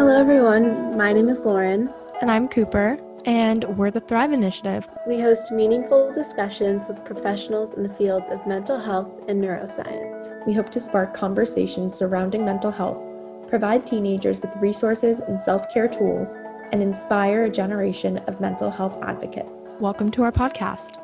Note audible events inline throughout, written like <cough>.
Hello, everyone. My name is Lauren. And I'm Cooper, and we're the Thrive Initiative. We host meaningful discussions with professionals in the fields of mental health and neuroscience. We hope to spark conversations surrounding mental health, provide teenagers with resources and self care tools, and inspire a generation of mental health advocates. Welcome to our podcast.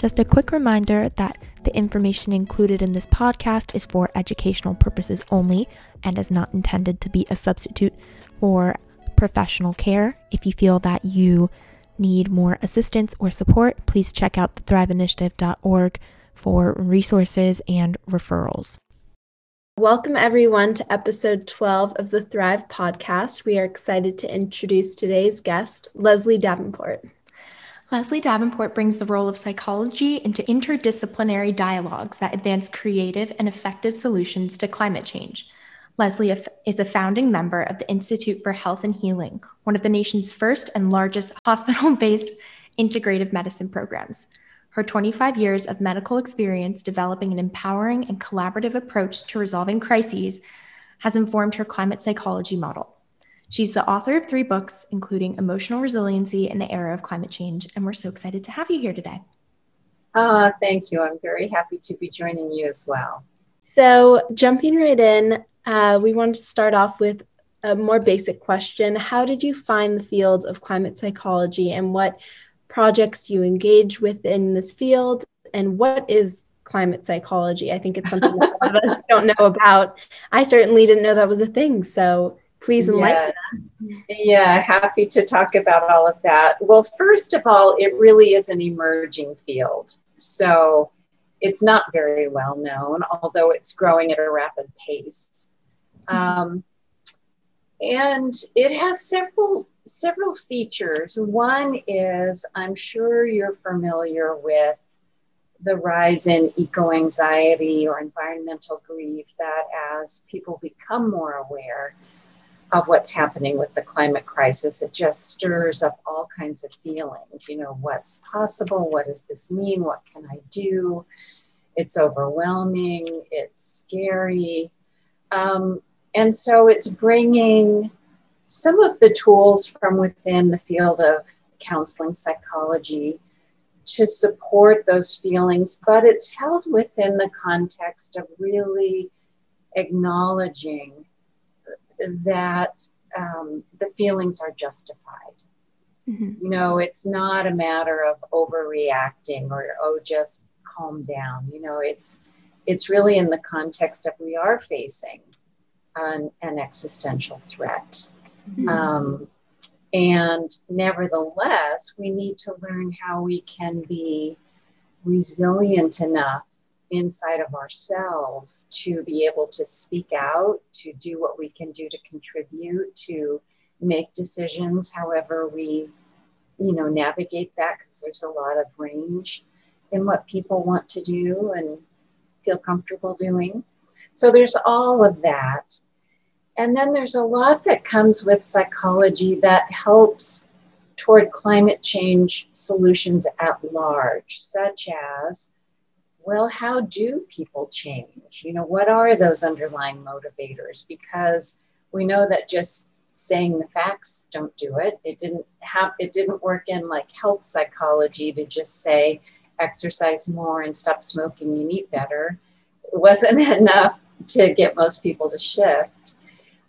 Just a quick reminder that the information included in this podcast is for educational purposes only and is not intended to be a substitute for professional care. If you feel that you need more assistance or support, please check out thriveinitiative.org for resources and referrals. Welcome, everyone, to episode 12 of the Thrive podcast. We are excited to introduce today's guest, Leslie Davenport. Leslie Davenport brings the role of psychology into interdisciplinary dialogues that advance creative and effective solutions to climate change. Leslie is a founding member of the Institute for Health and Healing, one of the nation's first and largest <laughs> hospital based integrative medicine programs. Her 25 years of medical experience developing an empowering and collaborative approach to resolving crises has informed her climate psychology model. She's the author of three books, including Emotional Resiliency in the Era of Climate Change, and we're so excited to have you here today. Uh, thank you. I'm very happy to be joining you as well. So, jumping right in, uh, we wanted to start off with a more basic question. How did you find the field of climate psychology and what projects do you engage with in this field? And what is climate psychology? I think it's something that a lot of us <laughs> don't know about. I certainly didn't know that was a thing. So, Please enlighten us. Yeah, happy to talk about all of that. Well, first of all, it really is an emerging field. So it's not very well known, although it's growing at a rapid pace. Um, and it has several several features. One is I'm sure you're familiar with the rise in eco anxiety or environmental grief that as people become more aware, of what's happening with the climate crisis. It just stirs up all kinds of feelings. You know, what's possible? What does this mean? What can I do? It's overwhelming. It's scary. Um, and so it's bringing some of the tools from within the field of counseling psychology to support those feelings, but it's held within the context of really acknowledging that um, the feelings are justified. Mm-hmm. You know, it's not a matter of overreacting or oh, just calm down. You know, it's it's really in the context of we are facing an, an existential threat. Mm-hmm. Um, and nevertheless, we need to learn how we can be resilient enough inside of ourselves to be able to speak out, to do what we can do to contribute, to make decisions however we, you know, navigate that because there's a lot of range in what people want to do and feel comfortable doing. So there's all of that. And then there's a lot that comes with psychology that helps toward climate change solutions at large, such as well, how do people change? You know, what are those underlying motivators? Because we know that just saying the facts don't do it. It didn't have it didn't work in like health psychology to just say exercise more and stop smoking and eat better. It wasn't <laughs> enough to get most people to shift.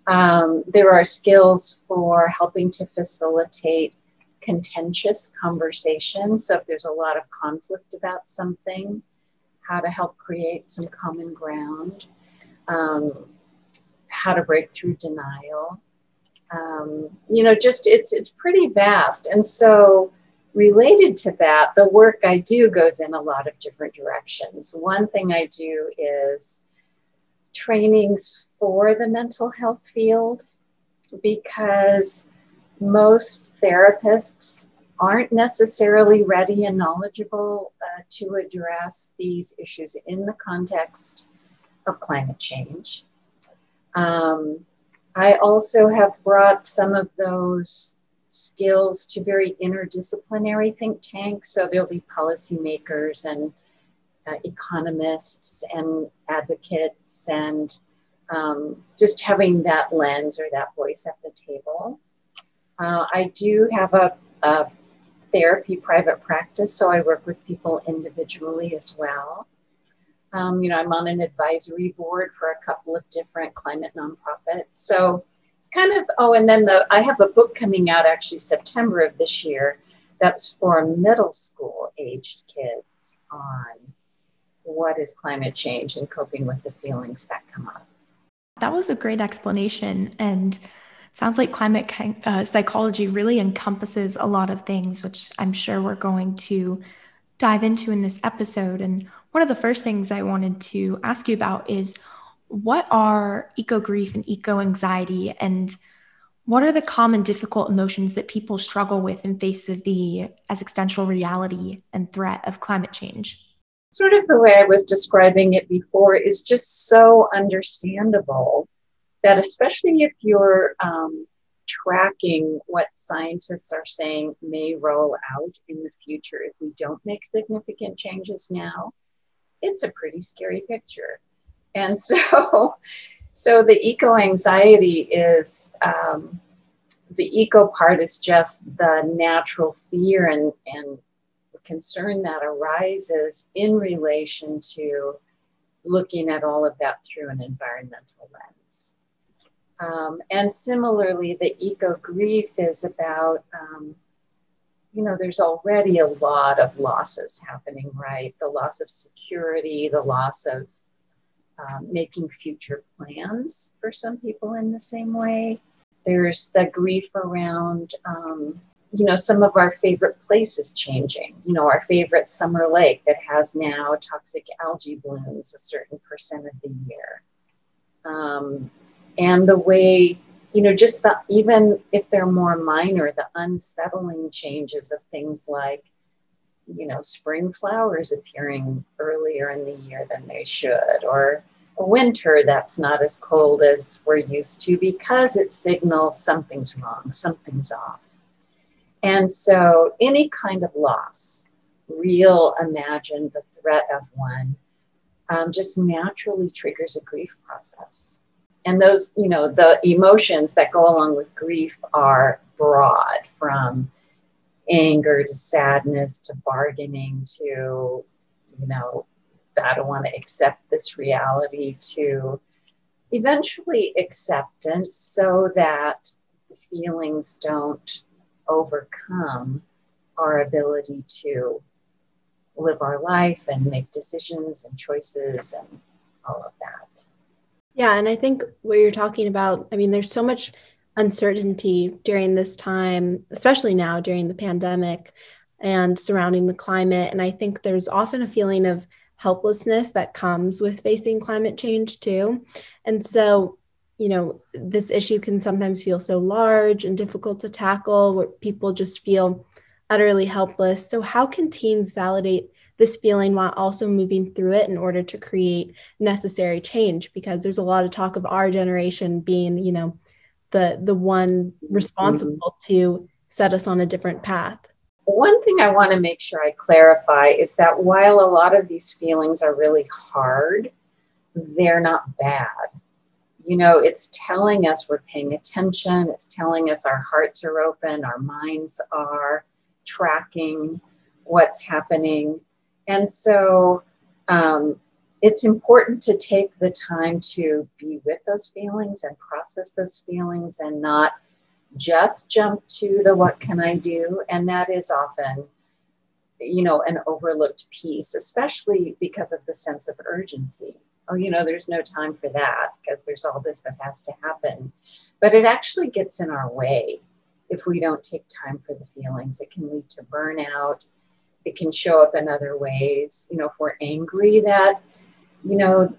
Um, there are skills for helping to facilitate contentious conversations. So if there's a lot of conflict about something, how to help create some common ground, um, how to break through denial. Um, you know, just it's it's pretty vast, and so related to that, the work I do goes in a lot of different directions. One thing I do is trainings for the mental health field because most therapists aren't necessarily ready and knowledgeable uh, to address these issues in the context of climate change. Um, I also have brought some of those skills to very interdisciplinary think tanks. So there'll be policymakers and uh, economists and advocates and um, just having that lens or that voice at the table. Uh, I do have a, a, therapy private practice, so I work with people individually as well. Um, you know, I'm on an advisory board for a couple of different climate nonprofits. So it's kind of, oh, and then the, I have a book coming out actually September of this year that's for middle school aged kids on what is climate change and coping with the feelings that come up. That was a great explanation. And sounds like climate uh, psychology really encompasses a lot of things, which I'm sure we're going to dive into in this episode. And one of the first things I wanted to ask you about is what are eco grief and eco anxiety, and what are the common difficult emotions that people struggle with in face of the existential reality and threat of climate change? Sort of the way I was describing it before is just so understandable that, especially if you're um, tracking what scientists are saying may roll out in the future if we don't make significant changes now, it's a pretty scary picture. And so, <laughs> so the eco anxiety is um, the eco part is just the natural fear and, and concern that arises in relation to looking at all of that through an environmental lens. Um, and similarly, the eco grief is about, um, you know, there's already a lot of losses happening, right? The loss of security, the loss of um, making future plans for some people in the same way. There's the grief around, um, you know, some of our favorite places changing. You know, our favorite summer lake that has now toxic algae blooms a certain percent of the year. Um, and the way you know just the even if they're more minor the unsettling changes of things like you know spring flowers appearing earlier in the year than they should or a winter that's not as cold as we're used to because it signals something's wrong something's off. And so any kind of loss real imagined the threat of one um, just naturally triggers a grief process and those you know the emotions that go along with grief are broad from anger to sadness to bargaining to you know i don't want to accept this reality to eventually acceptance so that the feelings don't overcome our ability to live our life and make decisions and choices and all of that yeah, and I think what you're talking about, I mean, there's so much uncertainty during this time, especially now during the pandemic and surrounding the climate. And I think there's often a feeling of helplessness that comes with facing climate change too. And so, you know, this issue can sometimes feel so large and difficult to tackle where people just feel utterly helpless. So, how can teens validate this feeling while also moving through it in order to create necessary change because there's a lot of talk of our generation being you know the the one responsible mm-hmm. to set us on a different path. One thing i want to make sure i clarify is that while a lot of these feelings are really hard they're not bad. You know it's telling us we're paying attention it's telling us our hearts are open our minds are tracking what's happening and so um, it's important to take the time to be with those feelings and process those feelings and not just jump to the what can I do. And that is often, you know, an overlooked piece, especially because of the sense of urgency. Oh, you know, there's no time for that because there's all this that has to happen. But it actually gets in our way if we don't take time for the feelings. It can lead to burnout it can show up in other ways. You know, if we're angry that, you know,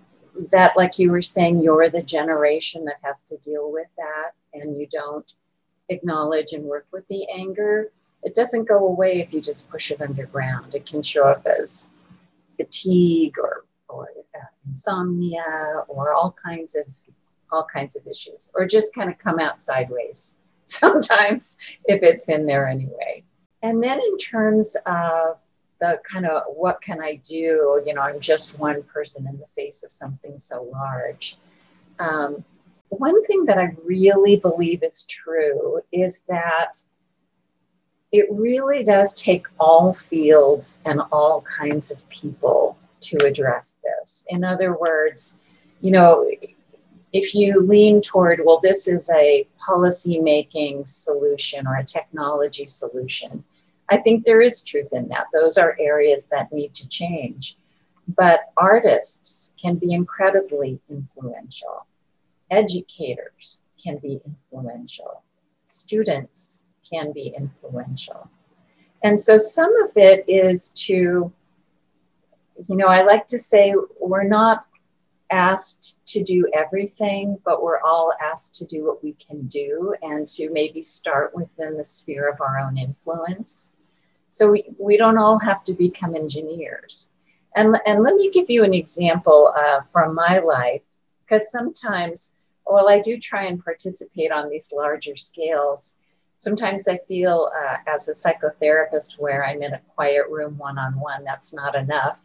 that like you were saying, you're the generation that has to deal with that and you don't acknowledge and work with the anger, it doesn't go away if you just push it underground. It can show up as fatigue or, or uh, insomnia or all kinds of all kinds of issues or just kind of come out sideways <laughs> sometimes if it's in there anyway and then in terms of the kind of what can I do? You know, I'm just one person in the face of something so large. Um, one thing that I really believe is true is that it really does take all fields and all kinds of people to address this. In other words, you know, if you lean toward, well, this is a policy making solution or a technology solution, I think there is truth in that. Those are areas that need to change. But artists can be incredibly influential, educators can be influential, students can be influential. And so some of it is to, you know, I like to say we're not asked to do everything, but we're all asked to do what we can do and to maybe start within the sphere of our own influence. So we, we don't all have to become engineers. And, and let me give you an example uh, from my life, because sometimes, while I do try and participate on these larger scales, sometimes I feel uh, as a psychotherapist where I'm in a quiet room one on one, that's not enough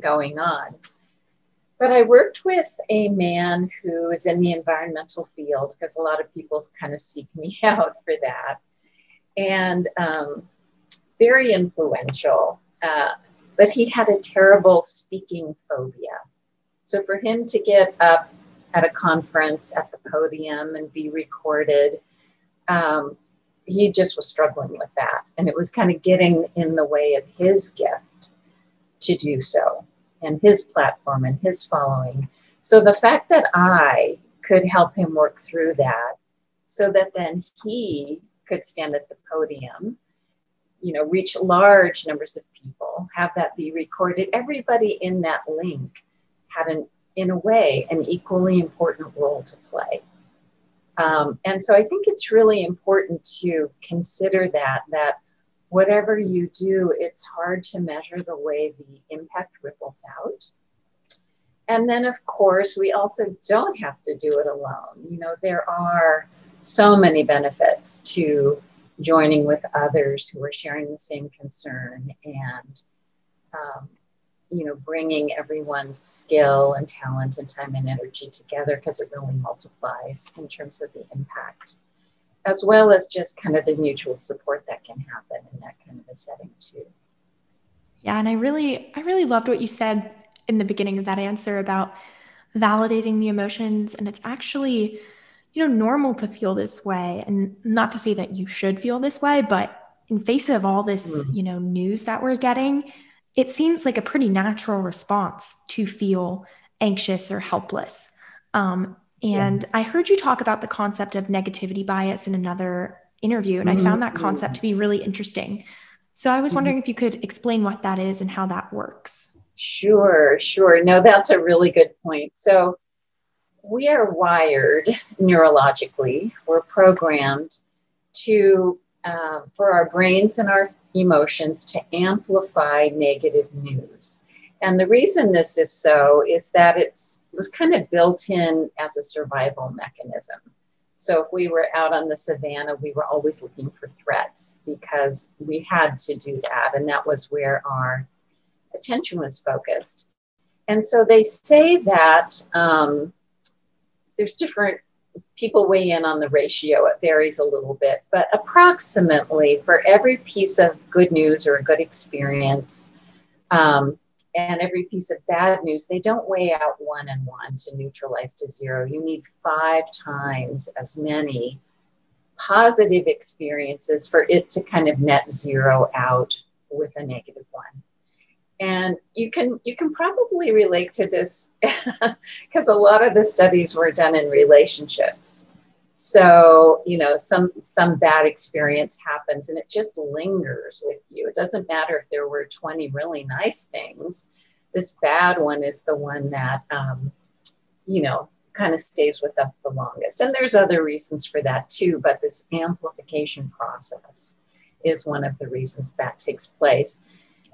going on. But I worked with a man who is in the environmental field because a lot of people kind of seek me <laughs> out for that. And um, very influential, uh, but he had a terrible speaking phobia. So for him to get up at a conference at the podium and be recorded, um, he just was struggling with that. And it was kind of getting in the way of his gift to do so and his platform and his following. So the fact that I could help him work through that so that then he could stand at the podium, you know, reach large numbers of people, have that be recorded. Everybody in that link had an, in a way, an equally important role to play. Um, and so I think it's really important to consider that, that whatever you do, it's hard to measure the way the impact ripples out. And then, of course, we also don't have to do it alone. You know, there are so many benefits to joining with others who are sharing the same concern and, um, you know, bringing everyone's skill and talent and time and energy together because it really multiplies in terms of the impact as well as just kind of the mutual support that can happen in that kind of a setting too. Yeah, and I really I really loved what you said in the beginning of that answer about validating the emotions and it's actually you know normal to feel this way and not to say that you should feel this way but in face of all this mm. you know news that we're getting it seems like a pretty natural response to feel anxious or helpless um, and. I heard you talk about the concept of negativity bias in another interview, and mm-hmm. I found that concept to be really interesting. So I was mm-hmm. wondering mm-hmm. if you could explain what that is and how that works. Sure, sure. No, that's a really good point. So we are wired neurologically, we're programmed to, uh, for our brains and our emotions to amplify negative news. And the reason this is so is that it's was kind of built in as a survival mechanism. So if we were out on the savannah, we were always looking for threats because we had to do that. And that was where our attention was focused. And so they say that um, there's different people weigh in on the ratio. It varies a little bit, but approximately for every piece of good news or a good experience, um, and every piece of bad news, they don't weigh out one and one to neutralize to zero. You need five times as many positive experiences for it to kind of net zero out with a negative one. And you can you can probably relate to this <laughs> because a lot of the studies were done in relationships. So, you know, some some bad experience happens and it just lingers with you. It doesn't matter if there were 20 really nice things. This bad one is the one that um, you know, kind of stays with us the longest. And there's other reasons for that too, but this amplification process is one of the reasons that takes place.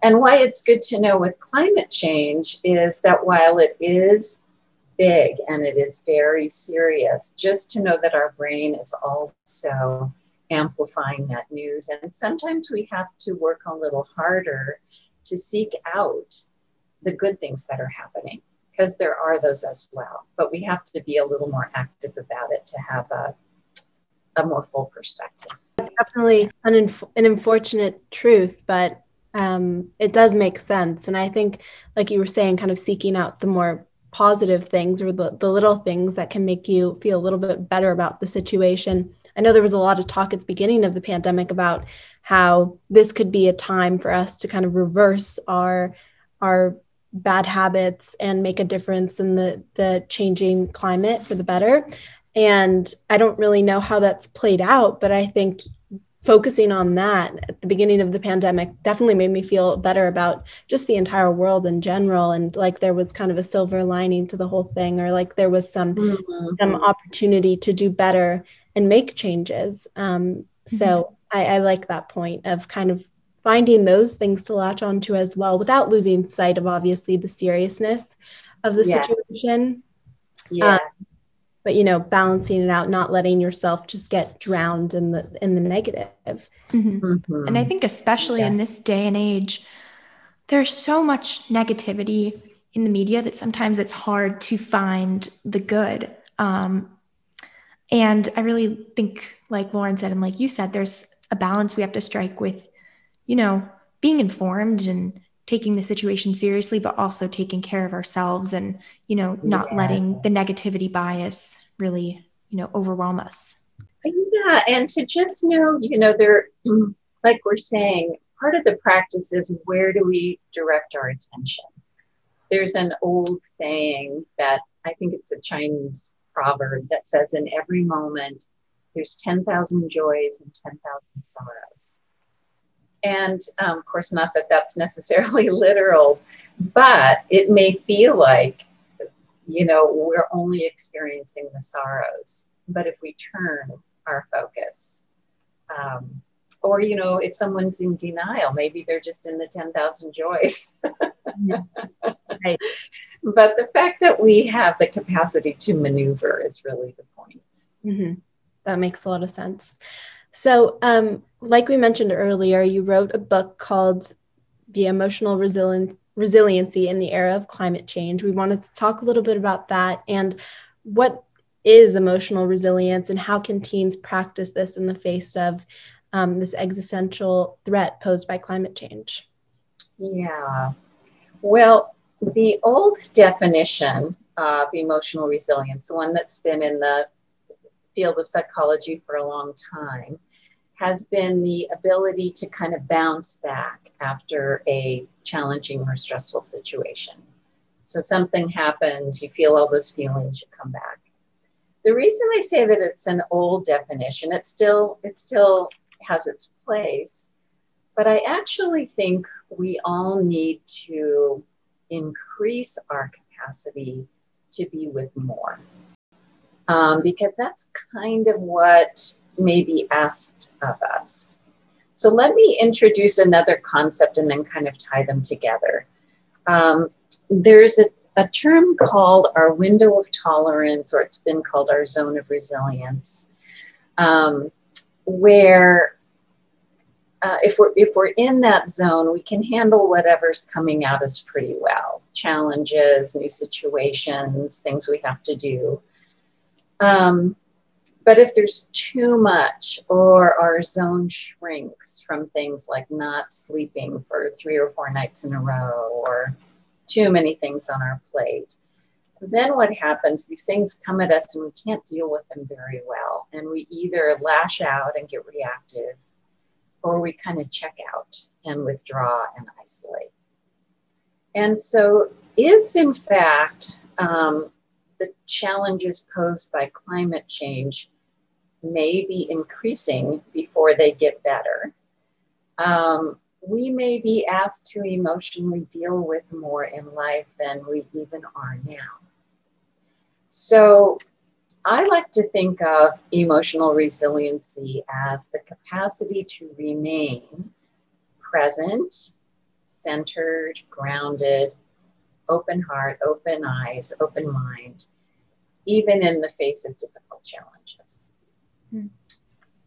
And why it's good to know with climate change is that while it is big and it is very serious, just to know that our brain is also amplifying that news. And sometimes we have to work a little harder to seek out the good things that are happening because there are those as well. But we have to be a little more active about it to have a, a more full perspective. It's definitely an, inf- an unfortunate truth, but um, it does make sense. And I think, like you were saying, kind of seeking out the more positive things or the, the little things that can make you feel a little bit better about the situation. I know there was a lot of talk at the beginning of the pandemic about how this could be a time for us to kind of reverse our our bad habits and make a difference in the the changing climate for the better. And I don't really know how that's played out, but I think focusing on that at the beginning of the pandemic definitely made me feel better about just the entire world in general and like there was kind of a silver lining to the whole thing or like there was some mm-hmm. some opportunity to do better and make changes um, mm-hmm. so I, I like that point of kind of finding those things to latch onto as well without losing sight of obviously the seriousness of the yes. situation yeah um, but you know balancing it out not letting yourself just get drowned in the in the negative mm-hmm. Mm-hmm. and i think especially yeah. in this day and age there's so much negativity in the media that sometimes it's hard to find the good um, and i really think like lauren said and like you said there's a balance we have to strike with you know being informed and taking the situation seriously, but also taking care of ourselves and, you know, not yeah. letting the negativity bias really, you know, overwhelm us. Yeah. And to just know, you know, there, like we're saying, part of the practice is where do we direct our attention? There's an old saying that I think it's a Chinese proverb that says, in every moment, there's 10,000 joys and 10,000 sorrows. And um, of course, not that that's necessarily <laughs> literal, but it may feel like, you know, we're only experiencing the sorrows. But if we turn our focus, um, or, you know, if someone's in denial, maybe they're just in the 10,000 joys. <laughs> right. But the fact that we have the capacity to maneuver is really the point. Mm-hmm. That makes a lot of sense. So, um, like we mentioned earlier, you wrote a book called The Emotional Resilient, Resiliency in the Era of Climate Change. We wanted to talk a little bit about that and what is emotional resilience and how can teens practice this in the face of um, this existential threat posed by climate change? Yeah. Well, the old definition of emotional resilience, the one that's been in the field of psychology for a long time, has been the ability to kind of bounce back after a challenging or stressful situation. So something happens, you feel all those feelings, you come back. The reason I say that it's an old definition, it still it still has its place, but I actually think we all need to increase our capacity to be with more um, because that's kind of what may be asked of us. So let me introduce another concept and then kind of tie them together. Um, there's a, a term called our window of tolerance, or it's been called our zone of resilience, um, where uh, if we're if we're in that zone, we can handle whatever's coming at us pretty well. Challenges, new situations, things we have to do. Um, but if there's too much or our zone shrinks from things like not sleeping for three or four nights in a row or too many things on our plate, then what happens? These things come at us and we can't deal with them very well. And we either lash out and get reactive or we kind of check out and withdraw and isolate. And so, if in fact um, the challenges posed by climate change may be increasing before they get better. Um, we may be asked to emotionally deal with more in life than we even are now. So, I like to think of emotional resiliency as the capacity to remain present, centered, grounded, open heart, open eyes, open mind, even in the face of difficult challenges. Mm.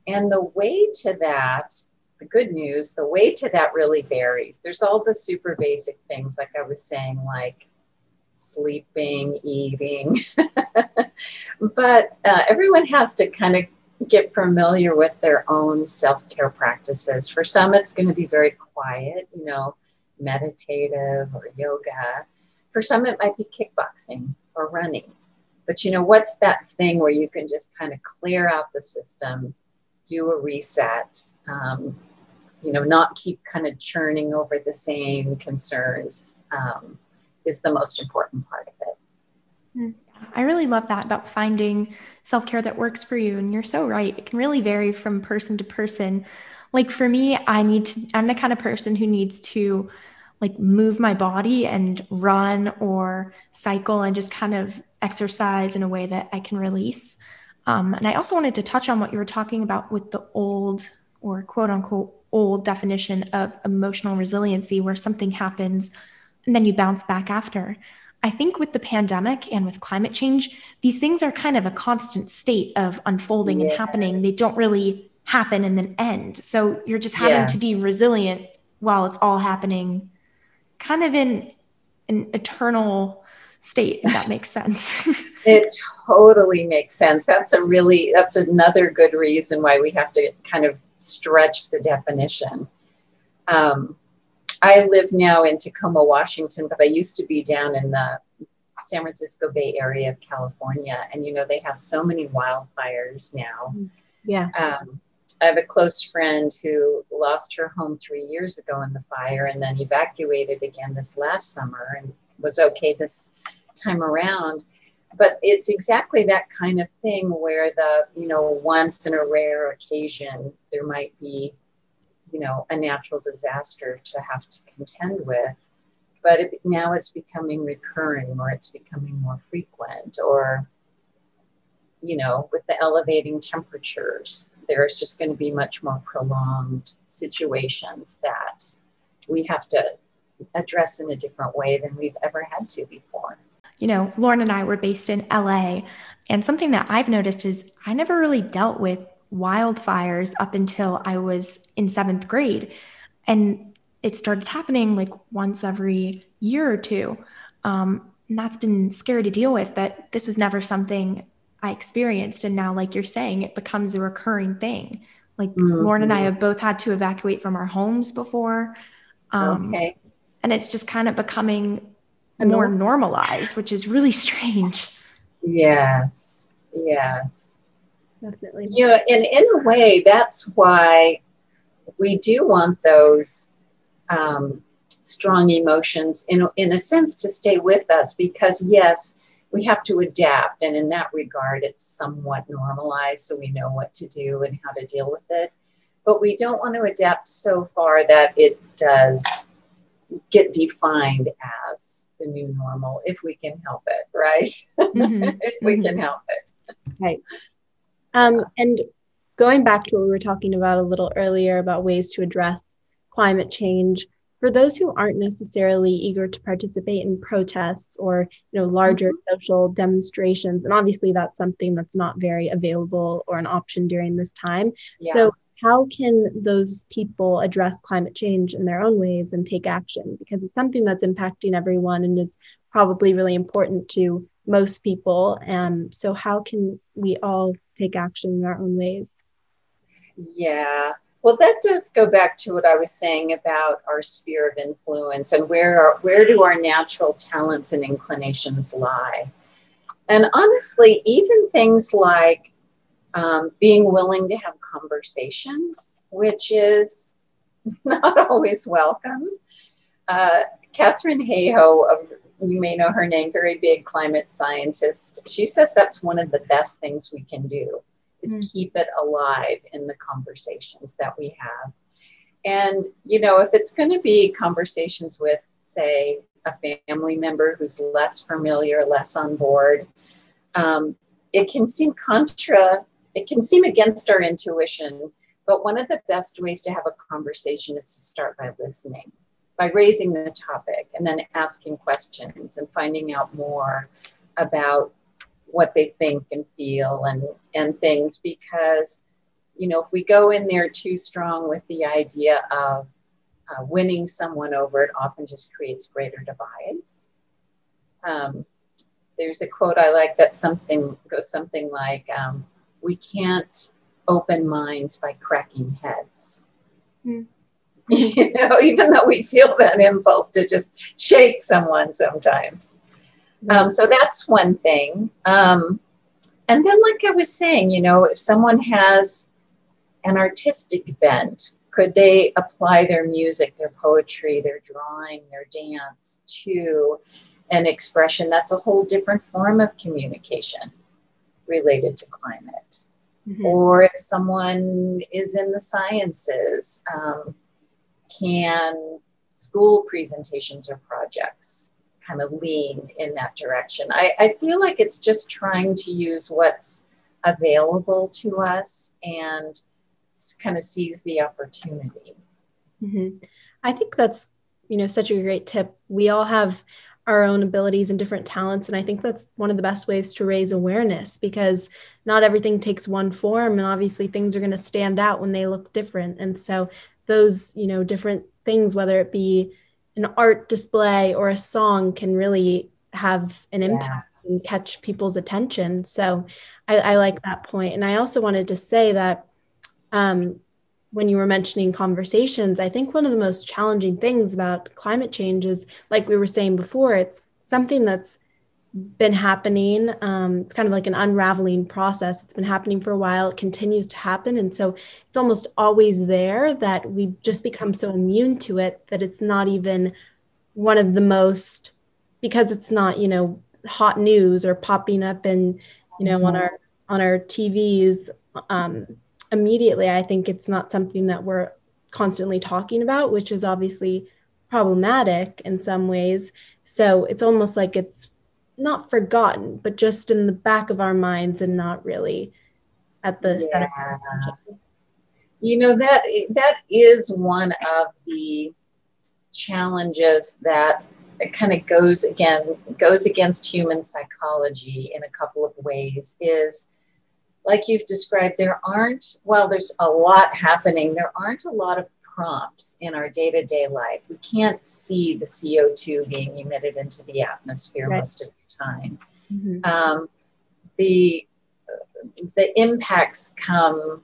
And the way to that the good news, the way to that really varies. There's all the super basic things, like I was saying, like sleeping, eating. <laughs> but uh, everyone has to kind of get familiar with their own self care practices. For some, it's going to be very quiet, you know, meditative or yoga. For some, it might be kickboxing or running. But you know, what's that thing where you can just kind of clear out the system, do a reset, um, you know, not keep kind of churning over the same concerns um, is the most important part of it. Hmm. I really love that about finding self care that works for you. And you're so right. It can really vary from person to person. Like for me, I need to, I'm the kind of person who needs to like move my body and run or cycle and just kind of exercise in a way that I can release. Um, and I also wanted to touch on what you were talking about with the old or quote unquote old definition of emotional resiliency, where something happens and then you bounce back after. I think with the pandemic and with climate change, these things are kind of a constant state of unfolding yeah. and happening. They don't really happen and then end. So you're just having yeah. to be resilient while it's all happening, kind of in an eternal state, if that makes sense. <laughs> it totally makes sense. That's a really, that's another good reason why we have to kind of stretch the definition. Um, I live now in Tacoma, Washington, but I used to be down in the San Francisco Bay Area of California. And, you know, they have so many wildfires now. Yeah. Um, I have a close friend who lost her home three years ago in the fire and then evacuated again this last summer and was okay this time around. But it's exactly that kind of thing where the, you know, once in a rare occasion, there might be you know a natural disaster to have to contend with but it, now it's becoming recurring or it's becoming more frequent or you know with the elevating temperatures there's just going to be much more prolonged situations that we have to address in a different way than we've ever had to before you know lauren and i were based in la and something that i've noticed is i never really dealt with wildfires up until I was in seventh grade. And it started happening like once every year or two. Um, and that's been scary to deal with, but this was never something I experienced. And now, like you're saying, it becomes a recurring thing. Like mm-hmm. Lauren and I have both had to evacuate from our homes before. Um, okay. And it's just kind of becoming more normalized, which is really <laughs> strange. Yes. Yes definitely. You know, and in a way, that's why we do want those um, strong emotions, in in a sense, to stay with us because yes, we have to adapt, and in that regard, it's somewhat normalized, so we know what to do and how to deal with it. But we don't want to adapt so far that it does get defined as the new normal if we can help it, right? Mm-hmm. <laughs> if we mm-hmm. can help it. Right. Um, and going back to what we were talking about a little earlier about ways to address climate change, for those who aren't necessarily eager to participate in protests or you know larger mm-hmm. social demonstrations, and obviously that's something that's not very available or an option during this time. Yeah. So how can those people address climate change in their own ways and take action because it's something that's impacting everyone and is probably really important to most people and um, so how can we all take action in our own ways. Yeah. Well, that does go back to what I was saying about our sphere of influence and where are, where do our natural talents and inclinations lie. And honestly, even things like um, being willing to have conversations, which is <laughs> not always welcome. Uh, Katharine Hayhoe of you may know her name, very big climate scientist. She says that's one of the best things we can do is mm. keep it alive in the conversations that we have. And, you know, if it's going to be conversations with, say, a family member who's less familiar, less on board, um, it can seem contra, it can seem against our intuition. But one of the best ways to have a conversation is to start by listening by raising the topic and then asking questions and finding out more about what they think and feel and, and things because you know, if we go in there too strong with the idea of uh, winning someone over, it often just creates greater divides. Um, there's a quote I like that something goes something like, um, "We can't open minds by cracking heads." Mm. <laughs> you know, even though we feel that impulse to just shake someone sometimes. Um, so that's one thing. Um, and then, like I was saying, you know, if someone has an artistic bent, could they apply their music, their poetry, their drawing, their dance to an expression that's a whole different form of communication related to climate? Mm-hmm. Or if someone is in the sciences, um, can school presentations or projects kind of lean in that direction? I, I feel like it's just trying to use what's available to us and kind of seize the opportunity. Mm-hmm. I think that's you know such a great tip. We all have our own abilities and different talents and i think that's one of the best ways to raise awareness because not everything takes one form and obviously things are going to stand out when they look different and so those you know different things whether it be an art display or a song can really have an impact yeah. and catch people's attention so I, I, like that point. point and i also wanted to say that um, when you were mentioning conversations i think one of the most challenging things about climate change is like we were saying before it's something that's been happening. Um, it's kind of like an unraveling process. It's been happening for a while. It continues to happen. And so it's almost always there that we just become so immune to it that it's not even one of the most, because it's not, you know, hot news or popping up and, you know, mm-hmm. on our, on our TVs um, immediately. I think it's not something that we're constantly talking about, which is obviously problematic in some ways. So it's almost like it's not forgotten, but just in the back of our minds and not really at the yeah. center. You know that that is one of the challenges that kind of goes again goes against human psychology in a couple of ways is like you've described there aren't well there's a lot happening there aren't a lot of prompts in our day to day life. We can't see the CO2 being emitted into the atmosphere right. most of the time. Mm-hmm. Um, the, the impacts come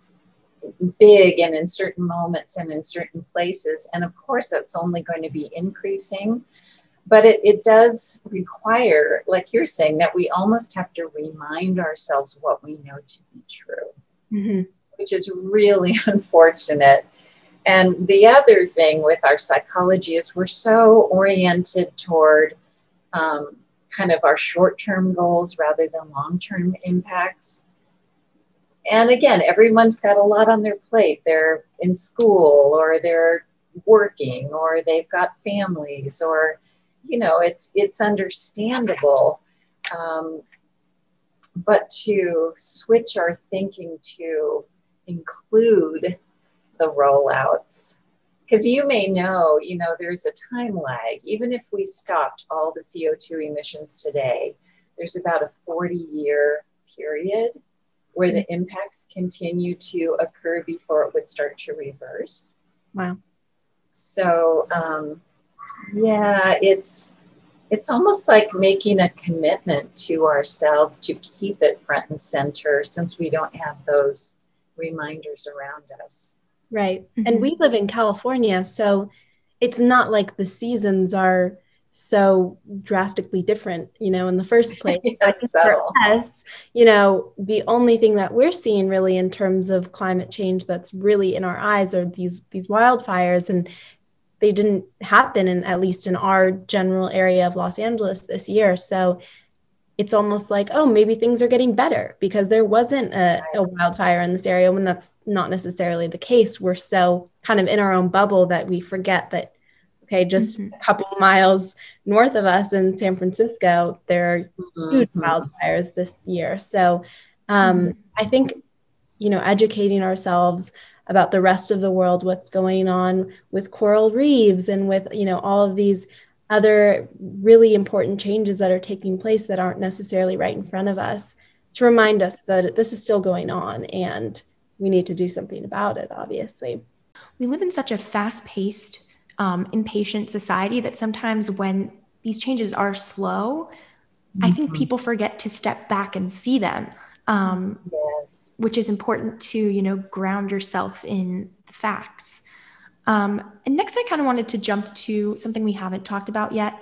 big and in certain moments and in certain places. And of course, that's only going to be increasing. But it, it does require, like you're saying, that we almost have to remind ourselves what we know to be true, mm-hmm. which is really <laughs> unfortunate and the other thing with our psychology is we're so oriented toward um, kind of our short term goals rather than long term impacts. And again, everyone's got a lot on their plate. They're in school or they're working or they've got families or you know it's it's understandable um, but to switch our thinking to include the rollouts because you may know you know there's a time lag. Even if we stopped all the co2 emissions today there's about a 40 year period where the impacts continue to occur before it would start to reverse. Wow. So um, yeah it's it's almost like making a commitment to ourselves to keep it front and center since we don't have those reminders around us Right. Mm-hmm. And we live in California, so it's not like the seasons are so drastically different, you know, in the first <laughs> place. yes, for us, you know, the only thing that we're seeing really in terms of climate change that's really in our eyes are these these wildfires and they didn't happen in at least in our general area of Los Angeles this year. So it's almost like, oh, maybe things are getting better because there wasn't a, a, wildfire in this area when that's not necessarily the case. We're so kind of in our own bubble that we forget that, okay, just mm-hmm. a couple miles north of us in San Francisco, there are mm-hmm. huge wildfires this year. So um, mm-hmm. I think, you know, educating ourselves about the rest of the world, what's going on with coral reefs and with, you know, all of these other really important changes that are taking place that aren't necessarily right in front of us to remind us that this is still going on and we need to do something about it, obviously. We live in such a fast paced, um, impatient society that sometimes when these changes are slow, mm-hmm. I think mm-hmm. people forget to step back and see them. Um, yes. Which is important to, you know, ground yourself in facts. Um, and next, I kind of wanted to jump to something we haven't talked about yet.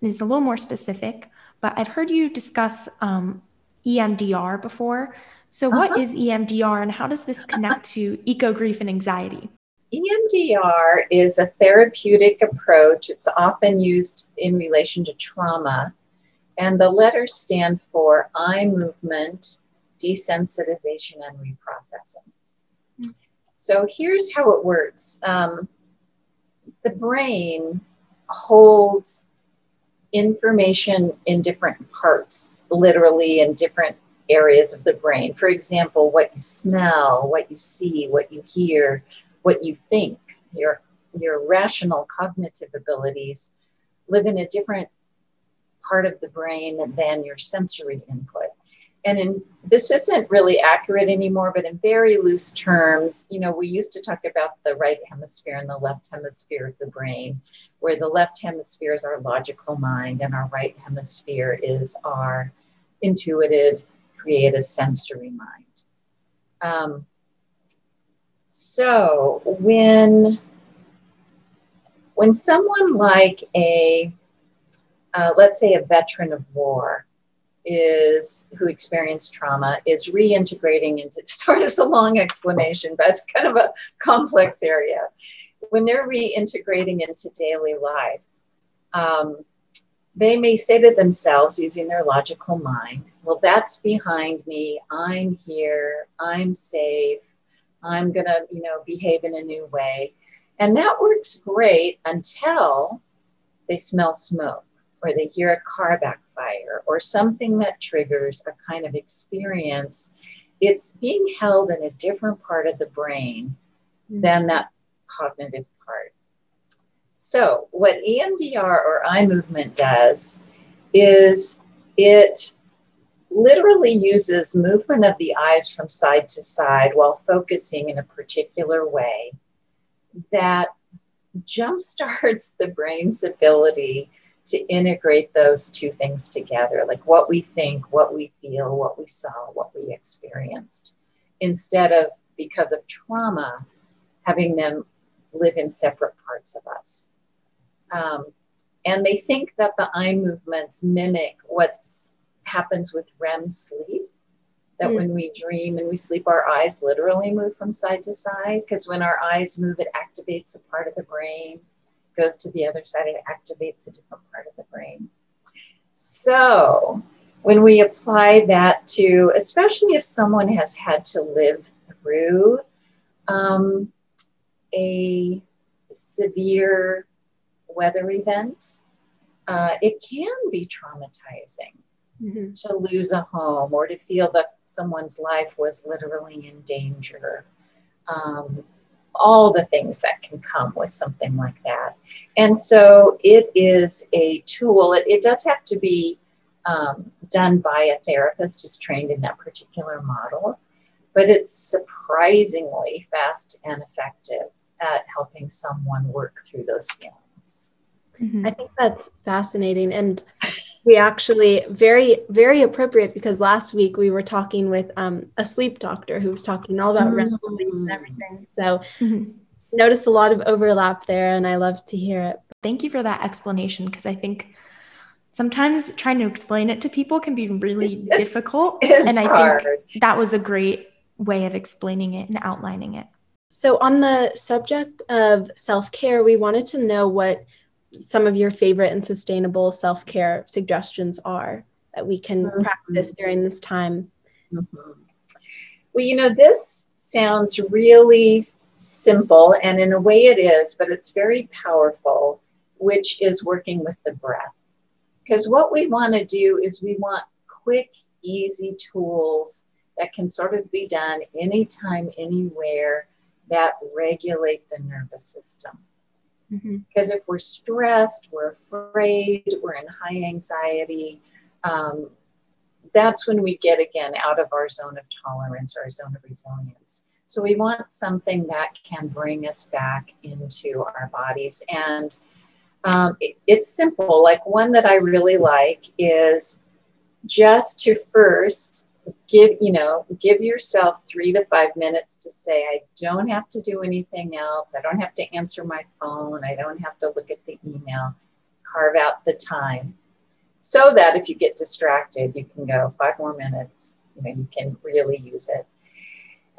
And is a little more specific, but I've heard you discuss um, EMDR before. So, uh-huh. what is EMDR and how does this connect to eco grief and anxiety? EMDR is a therapeutic approach. It's often used in relation to trauma, and the letters stand for eye movement, desensitization, and reprocessing. So here's how it works um, the brain holds information in different parts, literally in different areas of the brain. For example, what you smell, what you see, what you hear, what you think, your your rational cognitive abilities live in a different part of the brain than your sensory input. And in this isn't really accurate anymore, but in very loose terms, you know, we used to talk about the right hemisphere and the left hemisphere of the brain, where the left hemisphere is our logical mind and our right hemisphere is our intuitive, creative, sensory mind. Um, so when when someone like a uh, let's say a veteran of war is who experienced trauma is reintegrating into <laughs> sort of a long explanation but it's kind of a complex area. When they're reintegrating into daily life um, they may say to themselves using their logical mind well that's behind me. I'm here. I'm safe. I'm going to, you know, behave in a new way. And that works great until they smell smoke or they hear a car backfire or something that triggers a kind of experience. It's being held in a different part of the brain mm-hmm. than that cognitive part. So, what EMDR or eye movement does is it literally uses movement of the eyes from side to side while focusing in a particular way that jumpstarts <laughs> the brain's ability to integrate those two things together like what we think, what we feel, what we saw, what we experienced, instead of because of trauma, having them live in separate parts of us. Um, and they think that the eye movements mimic what happens with REM sleep. That mm. when we dream and we sleep, our eyes literally move from side to side. Because when our eyes move, it activates a part of the brain, goes to the other side, it activates a different part of the brain. So, when we apply that to, especially if someone has had to live through um, a severe weather event, uh, it can be traumatizing mm-hmm. to lose a home or to feel that someone's life was literally in danger. Um, all the things that can come with something like that. And so it is a tool. It, it does have to be um, done by a therapist who's trained in that particular model, but it's surprisingly fast and effective at helping someone work through those feelings. Mm-hmm. I think that's fascinating. And we actually very very appropriate because last week we were talking with um, a sleep doctor who was talking all about sleep and everything so mm-hmm. noticed a lot of overlap there and i love to hear it thank you for that explanation because i think sometimes trying to explain it to people can be really <laughs> it's, difficult it's and i hard. think that was a great way of explaining it and outlining it so on the subject of self-care we wanted to know what some of your favorite and sustainable self care suggestions are that we can mm-hmm. practice during this time? Mm-hmm. Well, you know, this sounds really simple, and in a way it is, but it's very powerful, which is working with the breath. Because what we want to do is we want quick, easy tools that can sort of be done anytime, anywhere that regulate the nervous system. Mm-hmm. Because if we're stressed, we're afraid, we're in high anxiety, um, that's when we get again out of our zone of tolerance, or our zone of resilience. So we want something that can bring us back into our bodies. And um, it, it's simple. Like one that I really like is just to first give you know give yourself three to five minutes to say i don't have to do anything else. I don't have to answer my phone. I don't have to look at the email. Carve out the time so that if you get distracted you can go five more minutes you know you can really use it.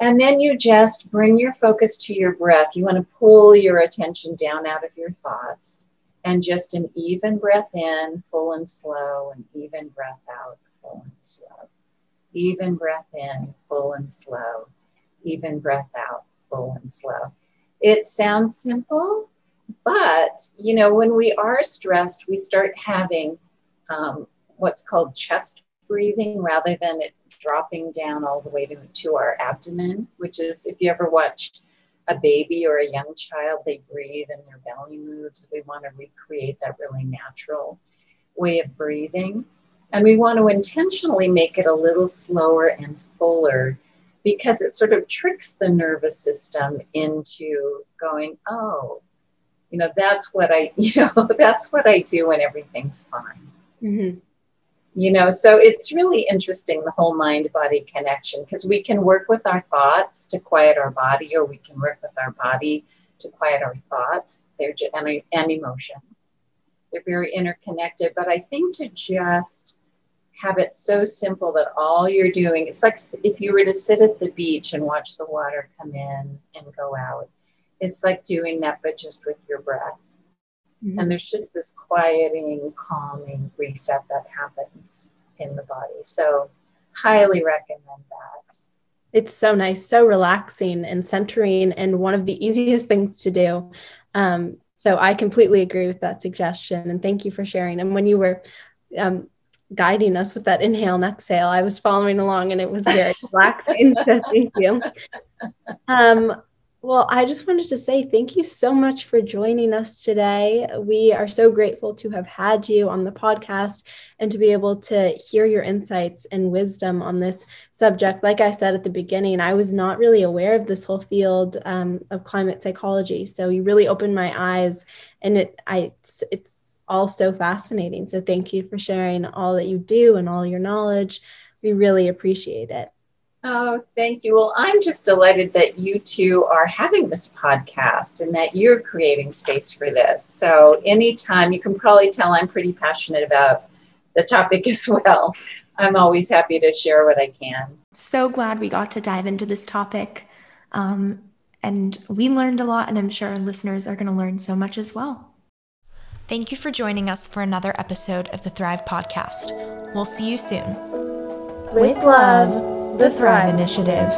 And then you just bring your focus to your breath. You want to pull your attention down out of your thoughts and just an even breath in full and slow and even breath out full and slow even breath in, full and slow. Even breath out, full and slow. It sounds simple, but you know, when we are stressed, we start having um, what's called chest breathing rather than it dropping down all the way to, to our abdomen, which is if you ever watch a baby or a young child, they breathe and their belly moves. We want to recreate that really natural way of breathing. And we want to intentionally make it a little slower and fuller because it sort of tricks the nervous system into going, oh, you know, that's what I, <laughs> you know, that's what I do when everything's fine. Mm-hmm. You know, so it's really interesting the whole mind body connection because we can work with our thoughts to quiet our body, or we can work with our body to quiet our thoughts. They're and, and emotions. They're very interconnected. But I think to just have it so simple that all you're doing it's like if you were to sit at the beach and watch the water come in and go out it's like doing that but just with your breath. Mm-hmm. and there's just this quieting calming reset that happens in the body. So highly recommend that. It's so nice so relaxing and centering and one of the easiest things to do. Um, so i completely agree with that suggestion and thank you for sharing. And when you were um, guiding us with that inhale and exhale. I was following along and it was very <laughs> relaxing. so thank you. Um, well, I just wanted to say thank you so much for joining us today. We are so grateful to have had you on the podcast and to be able to hear your insights and wisdom on this subject. Like I said at the beginning, I was not really aware of this whole field um, of climate psychology. So you really opened my eyes, and it I it's all so fascinating. So thank you for sharing all that you do and all your knowledge. We really appreciate it. Oh, thank you. Well, I'm just delighted that you two are having this podcast and that you're creating space for this. So, anytime you can probably tell I'm pretty passionate about the topic <laughs> as well. I'm always happy to share what I can. So glad we got to dive into this topic. Um, and we learned a lot, and I'm sure our listeners are going to learn so much as well. Thank you for joining us for another episode of the Thrive Podcast. We'll see you soon. With love, the Thrive Initiative.